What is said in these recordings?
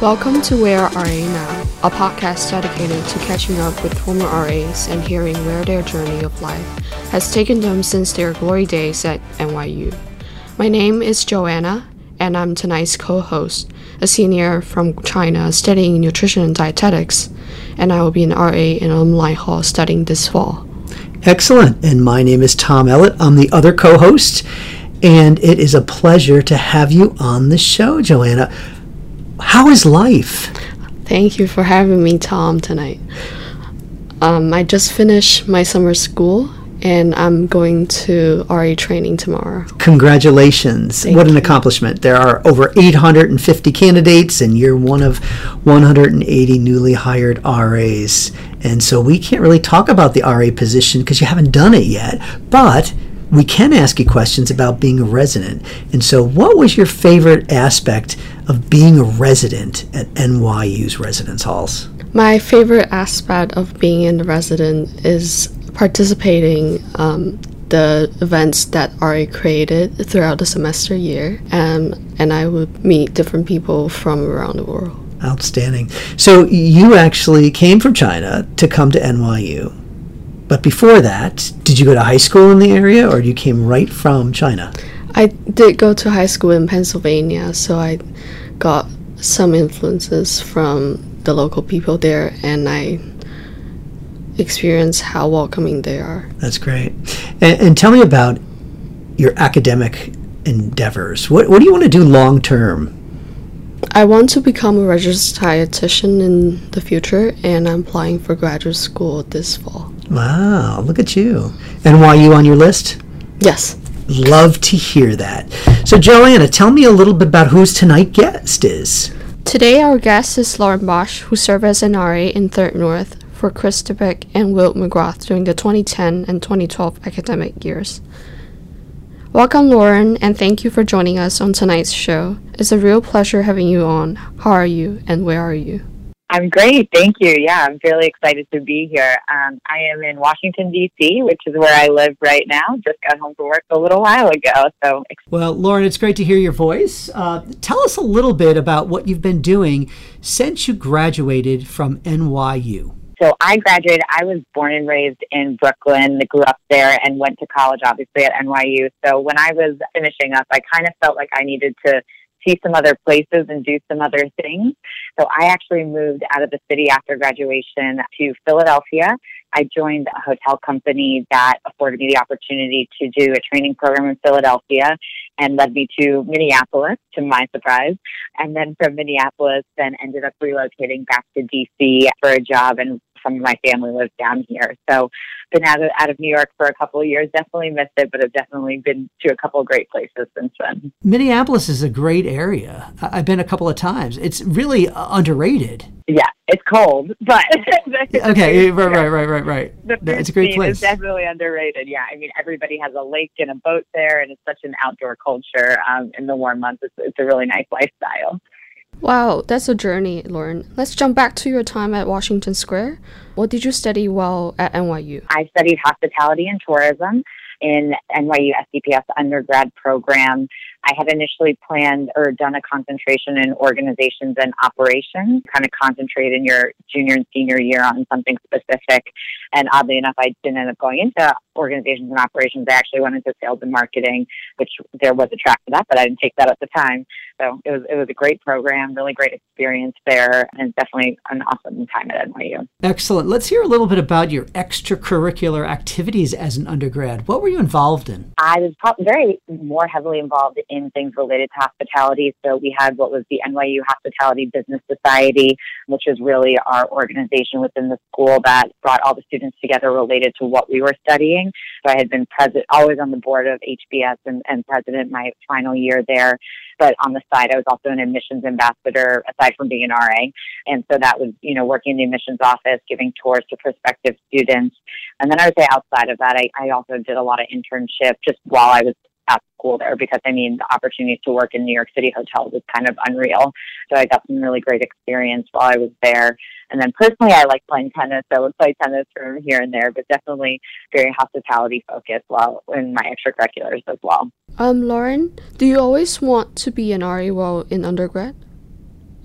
Welcome to Where RA Now, a podcast dedicated to catching up with former RAs and hearing where their journey of life has taken them since their glory days at NYU. My name is Joanna, and I'm tonight's co host, a senior from China studying nutrition and dietetics, and I will be an RA in Alumni Hall studying this fall. Excellent. And my name is Tom Ellett. I'm the other co host, and it is a pleasure to have you on the show, Joanna. How is life? Thank you for having me, Tom, tonight. Um, I just finished my summer school and I'm going to RA training tomorrow. Congratulations. Thank what an you. accomplishment. There are over 850 candidates, and you're one of 180 newly hired RAs. And so we can't really talk about the RA position because you haven't done it yet. But we can ask you questions about being a resident. And so, what was your favorite aspect of being a resident at NYU's residence halls? My favorite aspect of being in the resident is participating um, the events that are created throughout the semester year, um, and I would meet different people from around the world. Outstanding. So you actually came from China to come to NYU. But before that, did you go to high school in the area or you came right from China? I did go to high school in Pennsylvania, so I got some influences from the local people there, and I experienced how welcoming they are. That's great. And, and tell me about your academic endeavors. What, what do you want to do long term? I want to become a registered dietitian in the future, and I'm applying for graduate school this fall. Wow, look at you. And why you on your list? Yes. Love to hear that. So, Joanna, tell me a little bit about who's tonight guest is. Today, our guest is Lauren Bosch, who served as an RA in Third North for Chris Tippett and Will McGrath during the 2010 and 2012 academic years. Welcome, Lauren, and thank you for joining us on tonight's show. It's a real pleasure having you on. How are you, and where are you? I'm great, thank you. Yeah, I'm really excited to be here. Um, I am in Washington D.C., which is where I live right now. Just got home from work a little while ago, so Well, Lauren, it's great to hear your voice. Uh, tell us a little bit about what you've been doing since you graduated from NYU. So I graduated. I was born and raised in Brooklyn, grew up there, and went to college, obviously, at NYU. So when I was finishing up, I kind of felt like I needed to see some other places and do some other things. So I actually moved out of the city after graduation to Philadelphia. I joined a hotel company that afforded me the opportunity to do a training program in Philadelphia and led me to Minneapolis, to my surprise. And then from Minneapolis, then ended up relocating back to DC for a job and some of my family lives down here. So been out of out of New York for a couple of years. Definitely missed it, but have definitely been to a couple of great places since then. Minneapolis is a great area. I've been a couple of times. It's really uh, underrated. Yeah, it's cold, but Okay, right, right, right, right, right. The No, It's a great place. is definitely underrated. Yeah, I mean everybody has a lake and a boat there, and it's such an outdoor culture um, in the warm months. It's, it's a really nice lifestyle. Wow, that's a journey, Lauren. Let's jump back to your time at Washington Square. What did you study while at NYU? I studied hospitality and tourism in NYU SCPS undergrad program. I had initially planned or done a concentration in organizations and operations, kind of concentrate in your junior and senior year on something specific. And oddly enough, I didn't end up going into organizations and operations. I actually went into sales and marketing, which there was a track for that, but I didn't take that at the time. So it was it was a great program, really great experience there, and definitely an awesome time at NYU. Excellent. Let's hear a little bit about your extracurricular activities as an undergrad. What were you involved in? I was very more heavily involved in things related to hospitality. So we had what was the NYU Hospitality Business Society, which is really our organization within the school that brought all the students together related to what we were studying. So I had been president, always on the board of HBS and, and president my final year there. But on the side, I was also an admissions ambassador aside from being an RA. And so that was, you know, working in the admissions office, giving tours to prospective students. And then I would say outside of that, I, I also did a lot of internship just while I was at school there because I mean the opportunities to work in New York City hotels is kind of unreal. So I got some really great experience while I was there. And then personally I like playing tennis. I would play tennis from here and there, but definitely very hospitality focused while in my extracurriculars as well. Um, Lauren, do you always want to be an RA while in undergrad?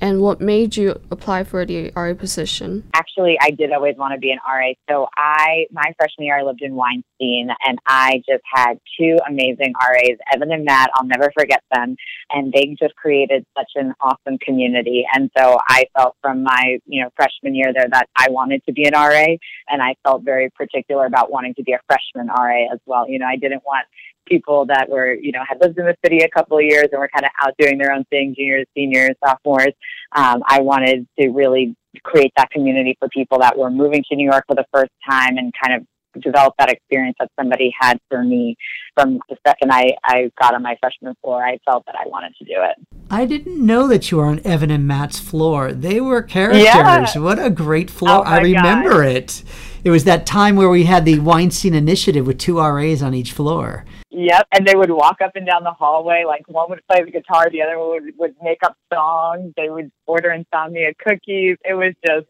And what made you apply for the RA position? Actually, I did always want to be an RA. So I, my freshman year, I lived in Weinstein, and I just had two amazing RAs, Evan and Matt. I'll never forget them, and they just created such an awesome community. And so I felt from my, you know, freshman year there that I wanted to be an RA, and I felt very particular about wanting to be a freshman RA as well. You know, I didn't want people that were, you know, had lived in the city a couple of years and were kind of out doing their own thing, juniors, seniors, sophomores. Um, I wanted to really create that community for people that were moving to New York for the first time and kind of develop that experience that somebody had for me from the second I, I got on my freshman floor. I felt that I wanted to do it. I didn't know that you were on Evan and Matt's floor. They were characters. Yeah. What a great floor. Oh I remember God. it. It was that time where we had the Weinstein Initiative with two RAs on each floor. Yep, and they would walk up and down the hallway. Like one would play the guitar, the other one would, would make up songs. They would order insomnia cookies. It was just,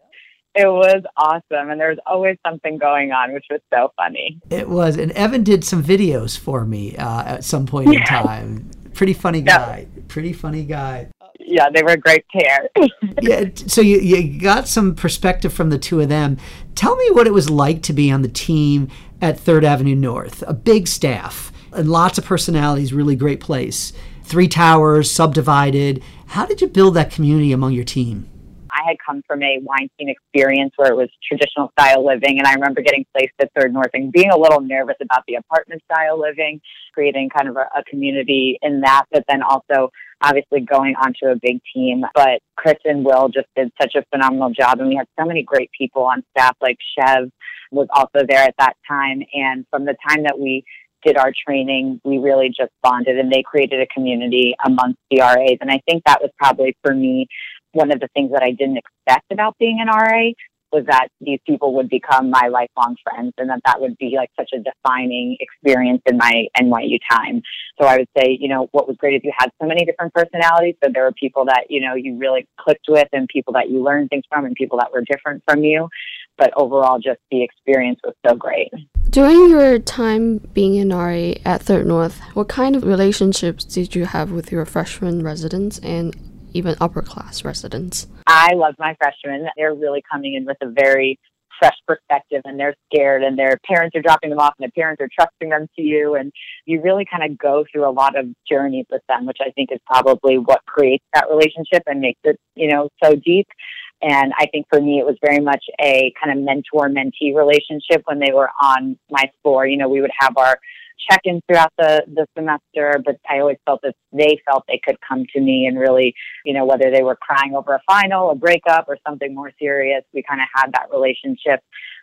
it was awesome, and there was always something going on, which was so funny. It was, and Evan did some videos for me uh, at some point in Yeah. time. Pretty funny Yeah. guy. Pretty funny guy. Yeah, they were a great pair. yeah, so you, you got some perspective from the two of them. Tell me what it was like to be on the team at Third Avenue North. A big staff and lots of personalities, really great place. Three towers, subdivided. How did you build that community among your team? I had come from a wine Weinstein experience where it was traditional style living, and I remember getting placed at Third North and being a little nervous about the apartment style living, creating kind of a, a community in that, but then also obviously going onto a big team. But Chris and Will just did such a phenomenal job, and we had so many great people on staff, like Chev was also there at that time. And from the time that we did our training, we really just bonded and they created a community amongst the RAs. And I think that was probably for me one of the things that I didn't expect about being an RA was that these people would become my lifelong friends and that that would be like such a defining experience in my NYU time. So I would say, you know, what was great is you had so many different personalities. So there were people that, you know, you really clicked with and people that you learned things from and people that were different from you. But overall, just the experience was so great. During your time being an RA at Third North, what kind of relationships did you have with your freshman residents and even upper class residents? I love my freshmen. They're really coming in with a very fresh perspective and they're scared and their parents are dropping them off and their parents are trusting them to you and you really kind of go through a lot of journeys with them which i think is probably what creates that relationship and makes it you know so deep and i think for me it was very much a kind of mentor mentee relationship when they were on my floor you know we would have our check-ins throughout the, the semester, but I always felt that they felt they could come to me and really, you know, whether they were crying over a final, a breakup, or something more serious, we kind of had that relationship.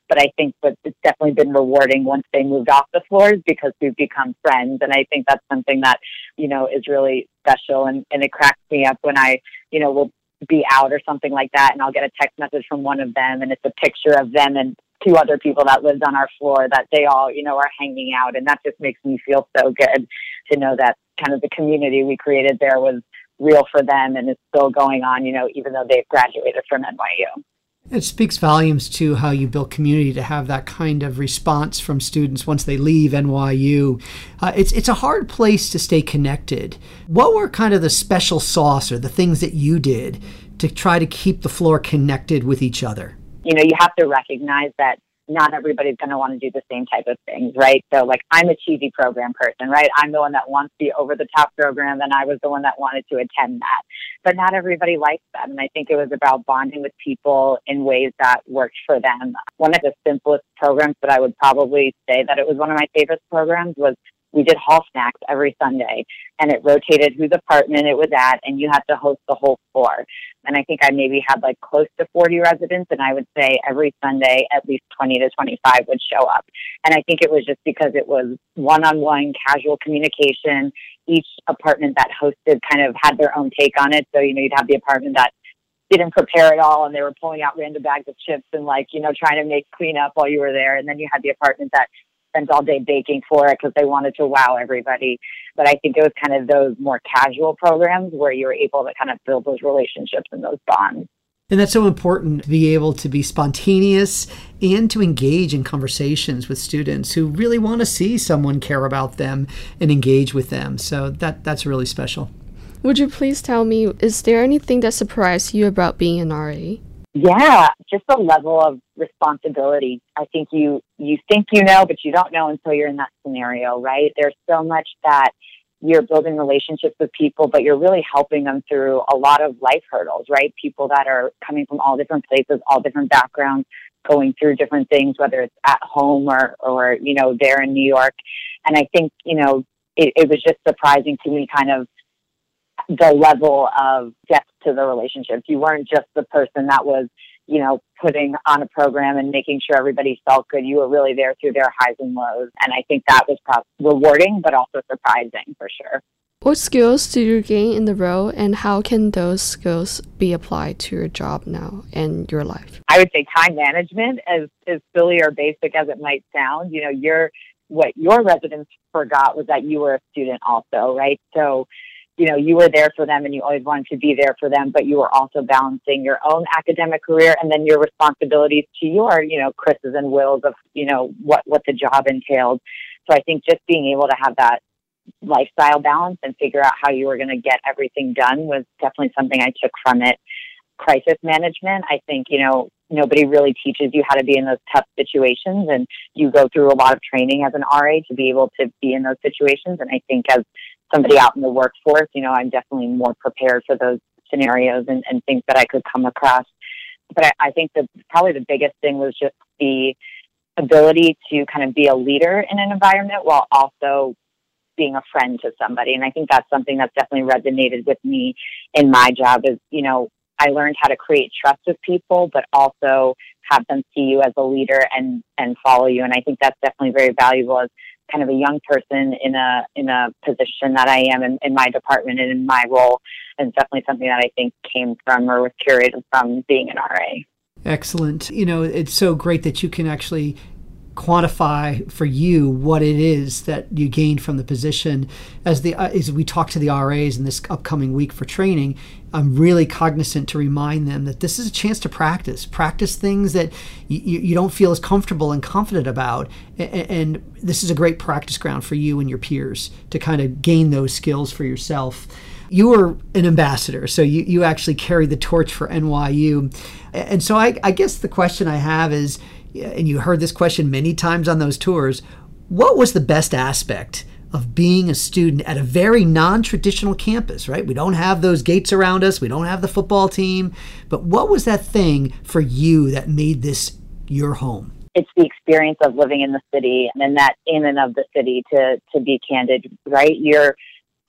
But I think that it's definitely been rewarding once they moved off the floors because we've become friends. And I think that's something that, you know, is really special. And, and it cracks me up when I, you know, will be out or something like that and I'll get a text message from one of them and it's a picture of them and two other people that lived on our floor that they all, you know, are hanging out. And that just makes me feel so good to know that kind of the community we created there was real for them and is still going on, you know, even though they've graduated from NYU. It speaks volumes to how you build community to have that kind of response from students once they leave NYU. Uh, it's it's a hard place to stay connected. What were kind of the special sauce or the things that you did to try to keep the floor connected with each other? You know, you have to recognize that not everybody's going to want to do the same type of things, right? So, like, I'm a cheesy program person, right? I'm the one that wants the over the top program, and I was the one that wanted to attend that. But not everybody likes that. And I think it was about bonding with people in ways that worked for them. One of the simplest programs that I would probably say that it was one of my favorite programs was we did hall snacks every Sunday and it rotated whose apartment it was at and you had to host the whole floor. And I think I maybe had like close to 40 residents and I would say every Sunday at least 20 to 25 would show up. And I think it was just because it was one-on-one casual communication. Each apartment that hosted kind of had their own take on it. So, you know, you'd have the apartment that didn't prepare at all and they were pulling out random bags of chips and like, you know, trying to make cleanup while you were there. And then you had the apartment that spent all day baking for it because they wanted to wow everybody. But I think it was kind of those more casual programs where you were able to kind of build those relationships and those bonds. And that's so important to be able to be spontaneous and to engage in conversations with students who really want to see someone care about them and engage with them. So that that's really special. Would you please tell me, is there anything that surprised you about being an RA? Yeah, just the level of responsibility. I think you you think you know, but you don't know until you're in that scenario, right? There's so much that you're building relationships with people, but you're really helping them through a lot of life hurdles, right? People that are coming from all different places, all different backgrounds, going through different things, whether it's at home or, or, you know, there in New York. And I think, you know, it, it was just surprising to me kind of the level of depth to the relationships. You weren't just the person that was, you know, putting on a program and making sure everybody felt good. You were really there through their highs and lows. And I think that was rewarding, but also surprising for sure. What skills did you gain in the role, and how can those skills be applied to your job now and your life? I would say time management, as, as silly or basic as it might sound. You know, you're what your residents forgot was that you were a student also, right? So you know, you were there for them and you always wanted to be there for them, but you were also balancing your own academic career and then your responsibilities to your, you know, Chris's and Will's of, you know, what, what the job entailed. So I think just being able to have that lifestyle balance and figure out how you were going to get everything done was definitely something I took from it. Crisis management, I think, you know, nobody really teaches you how to be in those tough situations and you go through a lot of training as an RA to be able to be in those situations. And I think as somebody out in the workforce, you know, I'm definitely more prepared for those scenarios and, and things that I could come across. But I, I think that probably the biggest thing was just the ability to kind of be a leader in an environment while also being a friend to somebody. And I think that's something that's definitely resonated with me in my job is, you know, I learned how to create trust with people, but also have them see you as a leader and, and follow you. And I think that's definitely very valuable as kind of a young person in a in a position that I am in, in my department and in my role, and definitely something that I think came from or was curated from being an RA. Excellent. You know, it's so great that you can actually quantify for you what it is that you gained from the position. As the uh, as we talk to the RAs in this upcoming week for training I'm really cognizant to remind them that this is a chance to practice. Practice things that you, you don't feel as comfortable and confident about. And, and this is a great practice ground for you and your peers to kind of gain those skills for yourself. You were an ambassador, so you, you actually carried the torch for NYU. And so I, I guess the question I have is and you heard this question many times on those tours what was the best aspect of being a student at a very non traditional campus, right? We don't have those gates around us, we don't have the football team. But what was that thing for you that made this your home? It's the experience of living in the city and that in and of the city to, to be candid, right? You're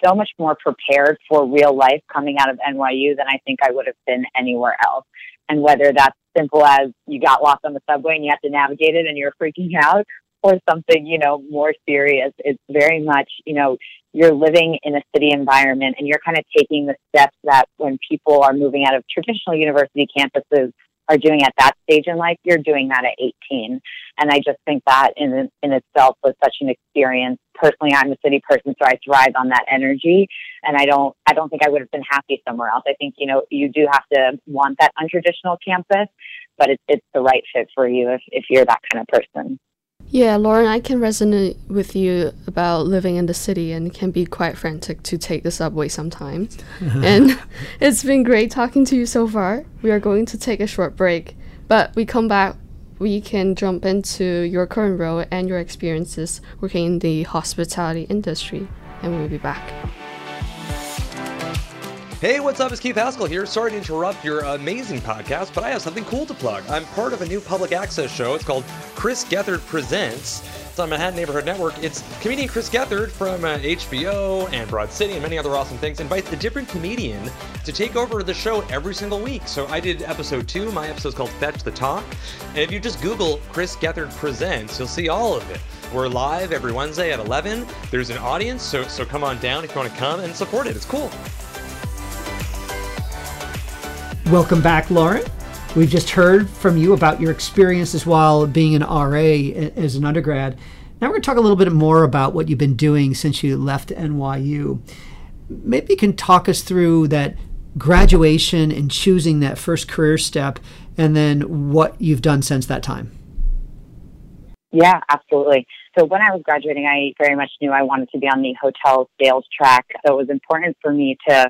so much more prepared for real life coming out of NYU than I think I would have been anywhere else. And whether that's simple as you got lost on the subway and you have to navigate it and you're freaking out, or something, you know, more serious, it's very much, you know, you're living in a city environment and you're kind of taking the steps that when people are moving out of traditional university campuses are doing at that stage in life, you're doing that at 18. And I just think that in in itself was such an experience. Personally, I'm a city person, so I thrive on that energy. And I don't I don't think I would have been happy somewhere else. I think you know you do have to want that untraditional campus, but it's it's the right fit for you if if you're that kind of person. Yeah, Lauren, I can resonate with you about living in the city and can be quite frantic to take the subway sometimes. and it's been great talking to you so far. We are going to take a short break, but we come back we can jump into your current role and your experiences working in the hospitality industry, and we'll be back. Hey, what's up? It's Keith Haskell here. Sorry to interrupt your amazing podcast, but I have something cool to plug. I'm part of a new public access show. It's called Chris Gethard Presents. It's on Manhattan Neighborhood Network. It's comedian Chris Gethard from uh, HBO and Broad City and many other awesome things invites a different comedian to take over the show every single week. So I did episode two. My episode's called Fetch the Talk. And if you just Google Chris Gethard Presents, you'll see all of it. We're live every Wednesday at 11. There's an audience, so so come on down if you want to come and support it. It's cool. Welcome back, Lauren. We've just heard from you about your experiences while being an RA as an undergrad. Now we're going to talk a little bit more about what you've been doing since you left NYU. Maybe you can talk us through that graduation and choosing that first career step and then what you've done since that time. Yeah, absolutely. So when I was graduating, I very much knew I wanted to be on the hotel sales track. So it was important for me to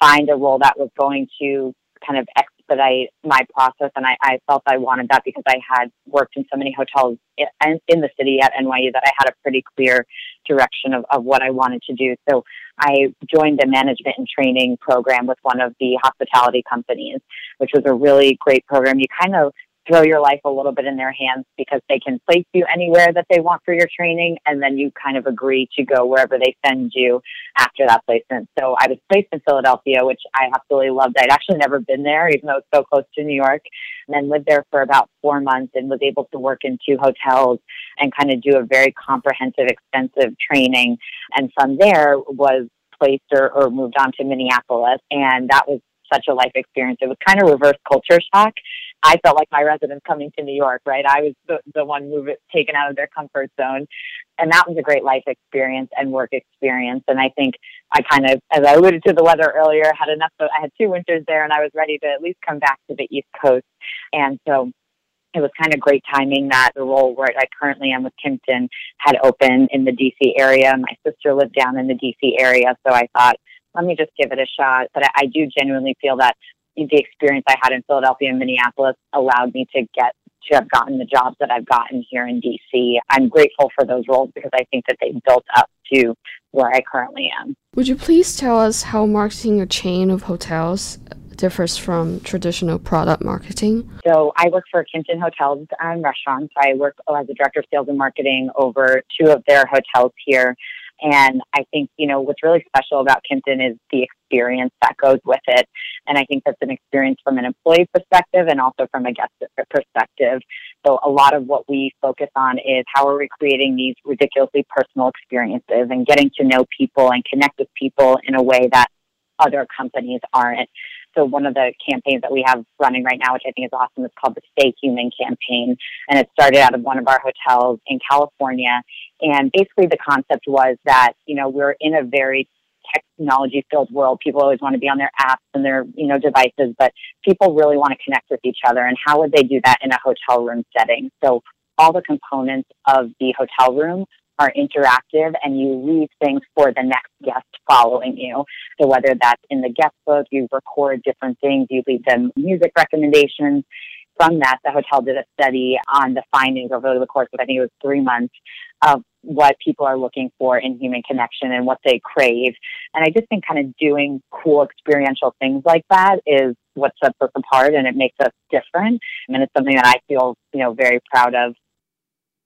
find a role that was going to kind of expedite my process. And I, I felt I wanted that because I had worked in so many hotels in, in the city at NYU that I had a pretty clear direction of, of what I wanted to do. So I joined a management and training program with one of the hospitality companies, which was a really great program. You kind of throw your life a little bit in their hands because they can place you anywhere that they want for your training and then you kind of agree to go wherever they send you after that placement. So I was placed in Philadelphia, which I absolutely loved. I'd actually never been there, even though it's so close to New York, and then lived there for about four months and was able to work in two hotels and kind of do a very comprehensive, extensive training. And from there was placed or, or moved on to Minneapolis. And that was such a life experience. It was kind of reverse culture shock. I felt like my residents coming to New York, right? I was the, the one move taken out of their comfort zone. And that was a great life experience and work experience. And I think I kind of, as I alluded to the weather earlier, had enough, I had two winters there and I was ready to at least come back to the East Coast. And so it was kind of great timing that the role where I currently am with Kimpton had opened in the DC area. My sister lived down in the DC area. So I thought, let me just give it a shot. But I do genuinely feel that the experience I had in Philadelphia and Minneapolis allowed me to get to have gotten the jobs that I've gotten here in DC. I'm grateful for those roles because I think that they built up to where I currently am. Would you please tell us how marketing a chain of hotels differs from traditional product marketing? So I work for Kimpton Hotels and Restaurants. I work as a director of sales and marketing over two of their hotels here. And I think, you know, what's really special about Kimpton is the experience that goes with it. And I think that's an experience from an employee perspective and also from a guest perspective. So a lot of what we focus on is how are we creating these ridiculously personal experiences and getting to know people and connect with people in a way that other companies aren't. So one of the campaigns that we have running right now, which I think is awesome, is called the Stay Human campaign. And it started out of one of our hotels in California. And basically the concept was that, you know, we're in a very technology filled world. People always want to be on their apps and their, you know, devices, but people really want to connect with each other. And how would they do that in a hotel room setting? So all the components of the hotel room are interactive and you leave things for the next guest following you. So whether that's in the guest book, you record different things, you leave them music recommendations. From that, the hotel did a study on the findings over the course of, I think it was three months, of what people are looking for in human connection and what they crave. And I just think kind of doing cool experiential things like that is what sets us apart and it makes us different. And it's something that I feel, you know, very proud of.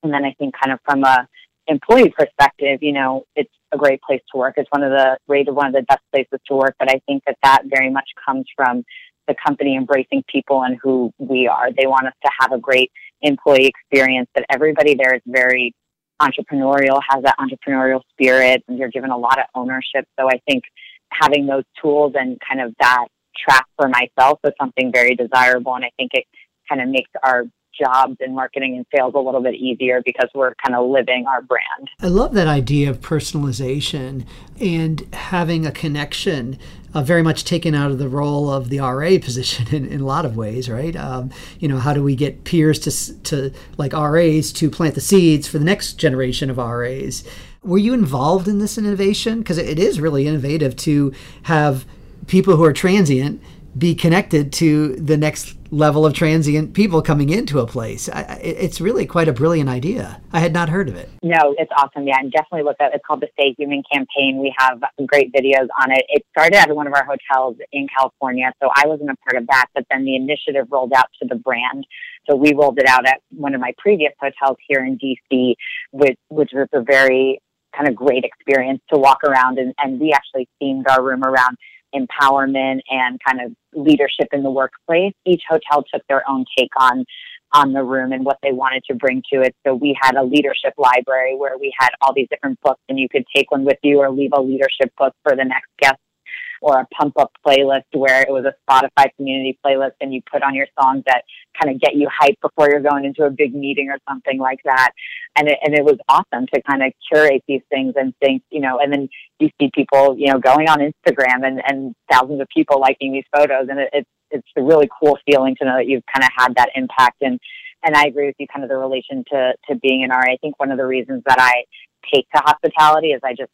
And then I think kind of from a employee perspective, you know, it's a great place to work. It's one of the rated one of the best places to work. But I think that that very much comes from the company embracing people and who we are. They want us to have a great employee experience. That everybody there is very entrepreneurial, has that entrepreneurial spirit, and you're given a lot of ownership. So I think having those tools and kind of that track for myself is something very desirable, and I think it kind of makes our jobs in marketing and sales a little bit easier because we're kind of living our brand. I love that idea of personalization and having a connection. Uh, very much taken out of the role of the RA position in, in a lot of ways, right? Um, you know, how do we get peers to, to like RAs to plant the seeds for the next generation of RAs? Were you involved in this innovation? Because it is really innovative to have people who are transient be connected to the next level of transient people coming into a place. I, it's really quite a brilliant idea. I had not heard of it. No, it's awesome. Yeah, and definitely look at It's called the Stay Human campaign. We have great videos on it. It started at one of our hotels in California, so I wasn't a part of that. But then the initiative rolled out to the brand. So we rolled it out at one of my previous hotels here in DC, which which was a very kind of great experience to walk around and, and we actually themed our room around empowerment and kind of leadership in the workplace. Each hotel took their own take on on the room and what they wanted to bring to it. So we had a leadership library where we had all these different books and you could take one with you or leave a leadership book for the next guest or a pump up playlist where it was a Spotify community playlist and you put on your songs that kind of get you hyped before you're going into a big meeting or something like that. And it, and it was awesome to kind of curate these things and think, you know, and then you see people, you know, going on Instagram and, and thousands of people liking these photos. And it, it's, it's a really cool feeling to know that you've kind of had that impact and And I agree with you, kind of the relation to, to being an RA. I think one of the reasons that I take to hospitality is I just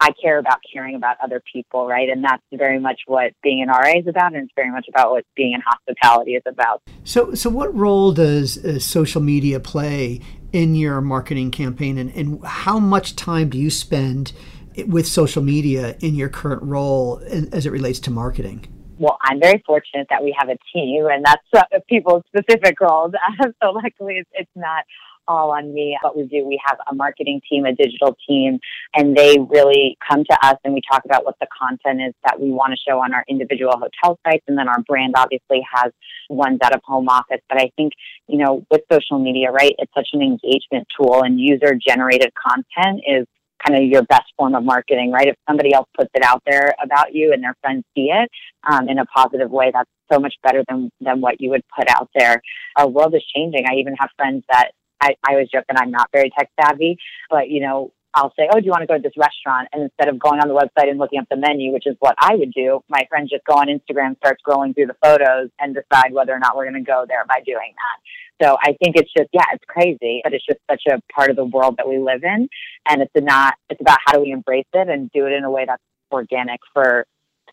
I care about caring about other people, right? And that's very much what being an RA is about, and it's very much about what being in hospitality is about. So, so what role does uh, social media play in your marketing campaign, and, and how much time do you spend with social media in your current role as it relates to marketing? Well, I'm very fortunate that we have a team, and that's uh, people's specific roles. so, luckily, it's, it's not all on me. What we do, we have a marketing team, a digital team, and they really come to us and we talk about what the content is that we want to show on our individual hotel sites. And then our brand obviously has ones out of home office. But I think, you know, with social media, right, it's such an engagement tool and user generated content is kind of your best form of marketing, right? If somebody else puts it out there about you and their friends see it um, in a positive way, that's so much better than than what you would put out there. Our world is changing. I even have friends that I, I was joking I'm not very tech savvy, but you know, I'll say, Oh, do you want to go to this restaurant? And instead of going on the website and looking up the menu, which is what I would do, my friends just go on Instagram, start scrolling through the photos and decide whether or not we're going to go there by doing that. So I think it's just, yeah, it's crazy, but it's just such a part of the world that we live in. And it's not, it's about how do we embrace it and do it in a way that's organic for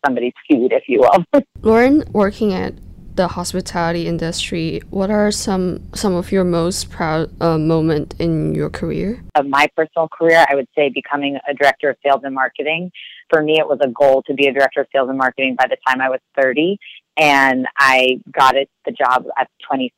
somebody's feed, if you will. Lauren, working at the hospitality industry, what are some some of your most proud uh, moment in your career? Of my personal career, I would say becoming a director of sales and marketing. For me, it was a goal to be a director of sales and marketing by the time I was 30, and I got it the job at 26.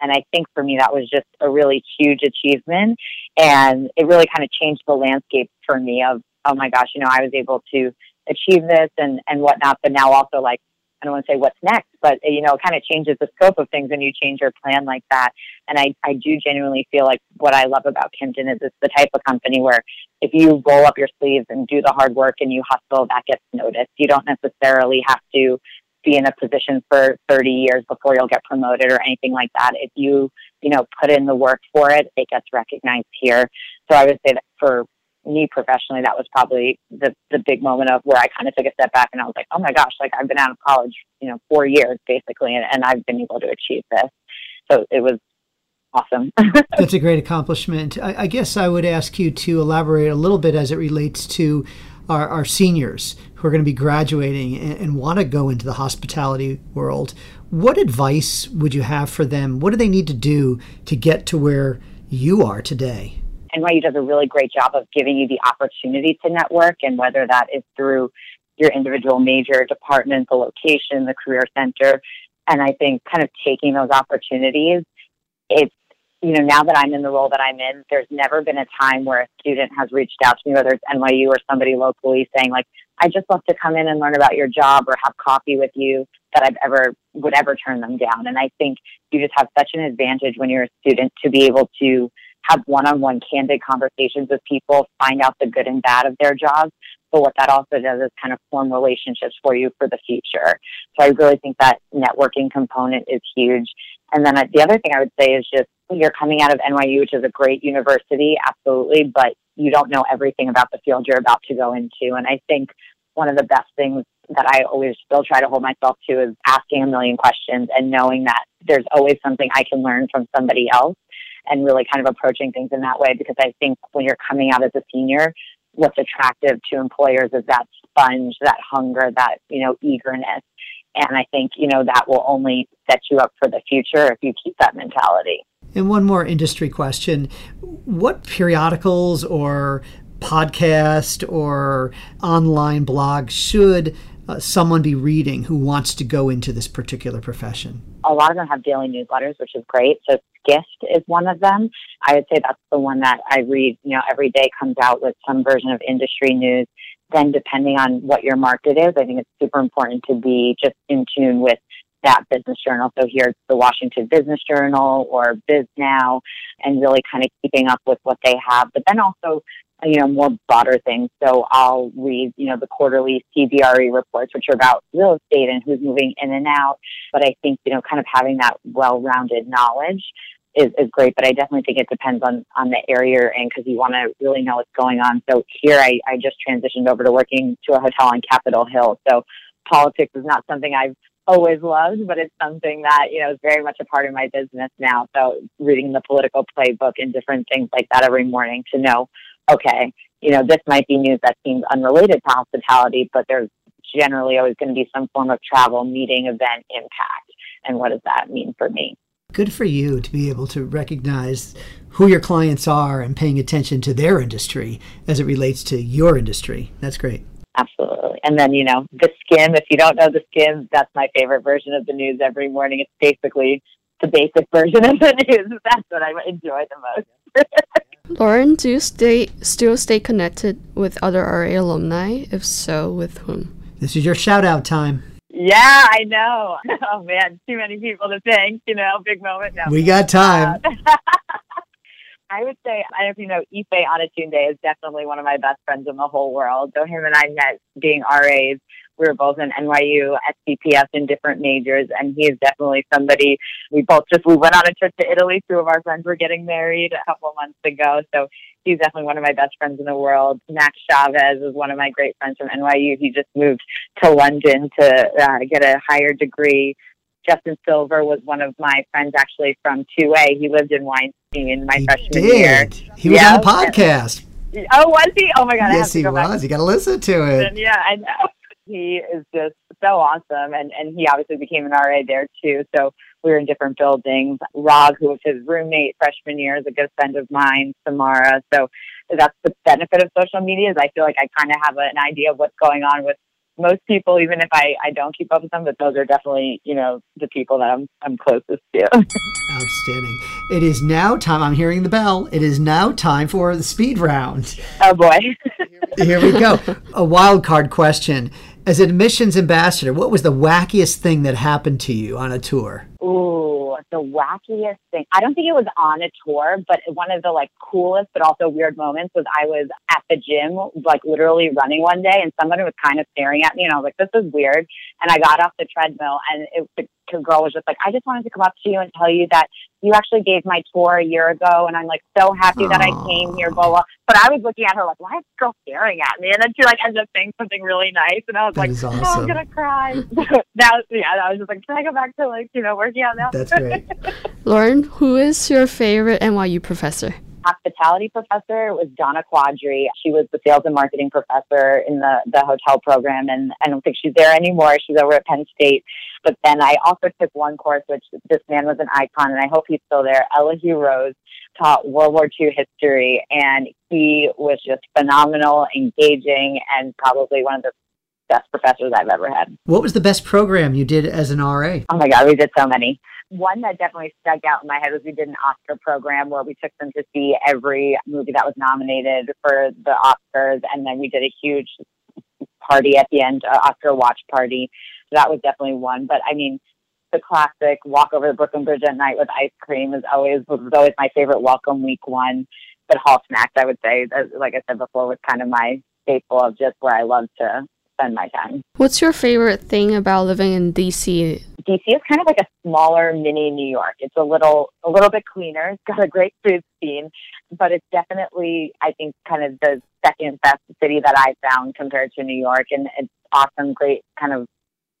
And I think for me, that was just a really huge achievement, and it really kind of changed the landscape for me. Of oh my gosh, you know, I was able to achieve this and and whatnot, but now also like Don't want to say what's next, but you know, it kind of changes the scope of things when you change your plan like that. And I, I do genuinely feel like what I love about Kimpton is it's the type of company where if you roll up your sleeves and do the hard work and you hustle, that gets noticed. You don't necessarily have to be in a position for 30 years before you'll get promoted or anything like that. If you, you know, put in the work for it, it gets recognized here. So I would say that for me professionally, that was probably the the big moment of where I kind of took a step back and I was like, oh my gosh, like I've been out of college, you know, four years basically, and, and I've been able to achieve this. So it was awesome. That's a great accomplishment. I, I, guess I would ask you to elaborate a little bit as it relates to our, our seniors who are going to be graduating and, and want to go into the hospitality world. What advice would you have for them? What do they need to do to get to where you are today? NYU does a really great job of giving you the opportunity to network, and whether that is through your individual major, department, the location, the career center. And I think kind of taking those opportunities, it's, you know, now that I'm in the role that I'm in, there's never been a time where a student has reached out to me, whether it's NYU or somebody locally saying like, I just love to come in and learn about your job or have coffee with you that I've ever would ever turn them down. And I think you just have such an advantage when you're a student to be able to have one-on-one candid conversations with people, find out the good and bad of their jobs. But what that also does is kind of form relationships for you for the future. So I really think that networking component is huge. And then uh, the other thing I would say is just you're coming out of NYU, which is a great university, absolutely, but you don't know everything about the field you're about to go into. And I think one of the best things that I always still try to hold myself to is asking a million questions and knowing that there's always something I can learn from somebody else and really kind of approaching things in that way because I think when you're coming out as a senior, what's attractive to employers is that sponge, that hunger, that, you know, eagerness. And I think, you know, that will only set you up for the future if you keep that mentality. And one more industry question. What periodicals or podcast or online blog should uh, someone be reading who wants to go into this particular profession? A lot of them have daily newsletters, which is great. So Skift is one of them. I would say that's the one that I read, you know, every day comes out with some version of industry news. Then depending on what your market is, I think it's super important to be just in tune with that business journal. So here the Washington Business Journal or Bisnow and really kind of keeping up with what they have. But then also you know, more broader things. So I'll read, you know, the quarterly CBRE reports, which are about real estate and who's moving in and out. But I think, you know, kind of having that well-rounded knowledge is, is great. But I definitely think it depends on, on the area you're in because you want to really know what's going on. So here I, I just transitioned over to working to a hotel on Capitol Hill. So politics is not something I've always loved, but it's something that, you know, is very much a part of my business now. So reading the Politico Playbook and different things like that every morning to know, okay, you know, this might be news that seems unrelated to hospitality, but there's generally always going to be some form of travel, meeting, event impact. And what does that mean for me? Good for you to be able to recognize who your clients are and paying attention to their industry as it relates to your industry. That's great. Absolutely. And then, you know, the Skimm, if you don't know the Skimm, that's my favorite version of the news every morning. It's basically the basic version of the news. That's what I enjoy the most. Lauren, do you stay still stay connected with other RA alumni? If so, with whom? This is your shout out time. Yeah, I know. Oh man, too many people to thank. You know, big moment. No. We got time. Uh, I would say, I don't know if you know, Ife Anatunde is definitely one of my best friends in the whole world. So him and I met being RAs. We were both in NYU, SCPS in different majors, and he is definitely somebody. We both just we went on a trip to Italy. Two of our friends were getting married a couple of months ago, so he's definitely one of my best friends in the world. Max Chavez is one of my great friends from NYU. He just moved to London to uh, get a higher degree. Justin Silver was one of my friends actually from 2A. He lived in Weinstein my he freshman did. year. He was Yeah. on the podcast. Oh, was he? Oh my God. Yes, he go back was. You got to listen to it. and yeah, I know. He is just so awesome. And, and he obviously became an RA there too. So we were in different buildings. Rog, who was his roommate freshman year, is a good friend of mine, Samara. So that's the benefit of social media is I feel like I kind of have an idea of what's going on with most people, even if I, I don't keep up with them, but those are definitely, you know, the people that I'm, I'm closest to. Outstanding. It is now time. I'm hearing the bell. It is now time for the speed round. oh boy. Here we go. A wild card question. As an admissions ambassador, what was the wackiest thing that happened to you on a tour? Ooh, the wackiest thing. I don't think it was on a tour, but one of the like coolest but also weird moments was I was at the gym, like literally running one day, and somebody was kind of staring at me, and I was like, "This is weird." And I got off the treadmill, and it, the the girl was just like, "I just wanted to come up to you and tell you that you actually gave my tour a year ago, and I'm like so happy that I came here." Blah blah. But I was looking at her like, "Why is this girl staring at me?" And then she like ended up saying something really nice, and I was That like, is "Oh. I'm gonna cry." that was yeah. I was just like, "Can I go back to like you know working out now?" That's great. Lauren, who is your favorite NYU professor? Hospitality professor was Donna Quadri. She was the sales and marketing professor in the, the hotel program, and I don't think she's there anymore. She's over at Penn State. But then I also took one course, which this man was an icon, and I hope he's still there. Elihu Rose taught World War II history, and he was just phenomenal, engaging, and probably one of the best professors I've ever had. What was the best program you did as an RA? Oh my God, we did so many. One that definitely stuck out in my head was we did an Oscar program where we took them to see every movie that was nominated for the Oscars, and then we did a huge party at the end, uh, Oscar watch party. So that was definitely one. But I mean, the classic walk over the Brooklyn Bridge at night with ice cream is always was always my favorite welcome week one. But Hall Snacks, I would say, like I said before, was kind of my staple of just where I love to spend my time. What's your favorite thing about living in DC? DC is kind of like a smaller mini New York. It's a little a little bit cleaner. It's got a great food scene, but it's definitely I think kind of the second best city that I found compared to New York and it's awesome, great kind of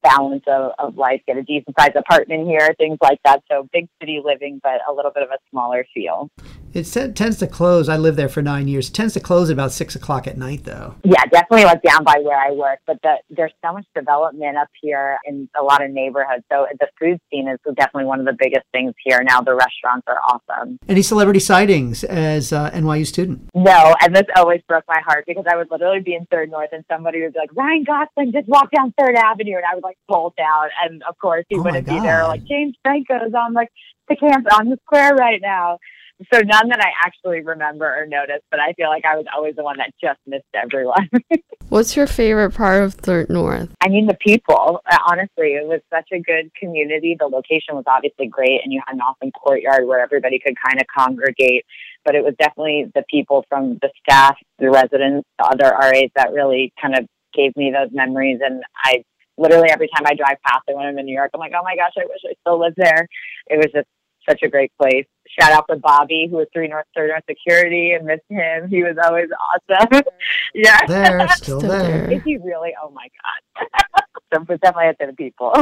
balance of, of life, get a decent sized apartment here, things like that. So big city living but a little bit of a smaller feel. It tends to close. I lived there for nine years. It tends to close about six o'clock at night, though. Yeah, definitely like down by where I work, but the, there's so much development up here in a lot of neighborhoods. So the food scene is definitely one of the biggest things here. Now the restaurants are awesome. Any celebrity sightings as uh, NYU student? No, and this always broke my heart because I would literally be in Third North and somebody would be like, Ryan Gosling just walked down Third Avenue, and I would like bolt out, and of course he Oh wouldn't be there. Like James Franco's on like the camp on the square right now. So none that I actually remember or noticed, but I feel like I was always the one that just missed everyone. What's your favorite part of Third North? I mean, the people, uh, honestly, it was such a good community. The location was obviously great, and you had an awesome courtyard where everybody could kind of congregate. But it was definitely the people from the staff, the residents, the other RAs that really kind of gave me those memories. And I literally, every time I drive past it when I'm in New York, I'm like, oh my gosh, I wish I still lived there. It was just such a great place. Shout out to Bobby, who was three North Third North Security, and miss him. He was always awesome. yeah. There, still, Still there. there. Is he really? Oh my god. system, but definitely at the people.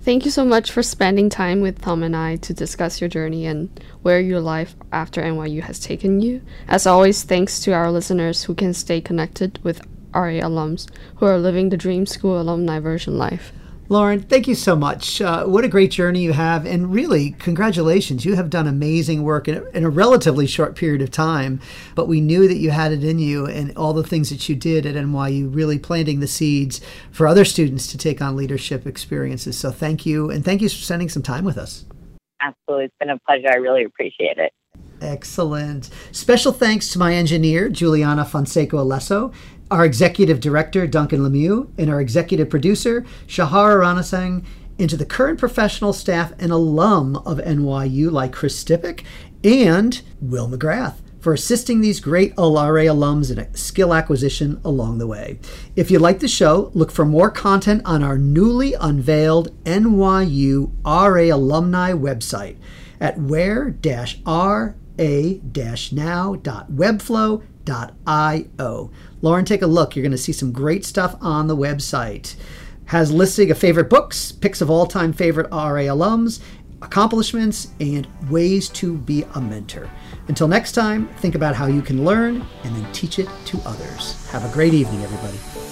Thank you so much for spending time with Tom and I to discuss your journey and where your life after NYU has taken you. As always, thanks to our listeners who can stay connected with RA alums who are living the Dream School alumni version life. Lauren, thank you so much. Uh, what a great journey you have. And really, congratulations. You have done amazing work in a, in a, relatively short period of time. But we knew that you had it in you, and all the things that you did at NYU, really planting the seeds for other students to take on leadership experiences. So thank you. And thank you for spending some time with us. Absolutely. It's been a pleasure. I really appreciate it. Excellent. Special thanks to my engineer, Juliana Fonseca Alesso, our executive director, Duncan Lemieux, and our executive producer, Shahar Ranasang, and to the current professional staff and alum of NYU like Chris Stippick and Will McGrath for assisting these great LRA alums in skill acquisition along the way. If you like the show, look for more content on our newly unveiled NYU RA alumni website at where-ra-now.webflow.io. Lauren, take a look. You're going to see some great stuff on the website. Has listing of favorite books, pics of all-time favorite RA alums, accomplishments, and ways to be a mentor. Until next time, think about how you can learn and then teach it to others. Have a great evening, everybody.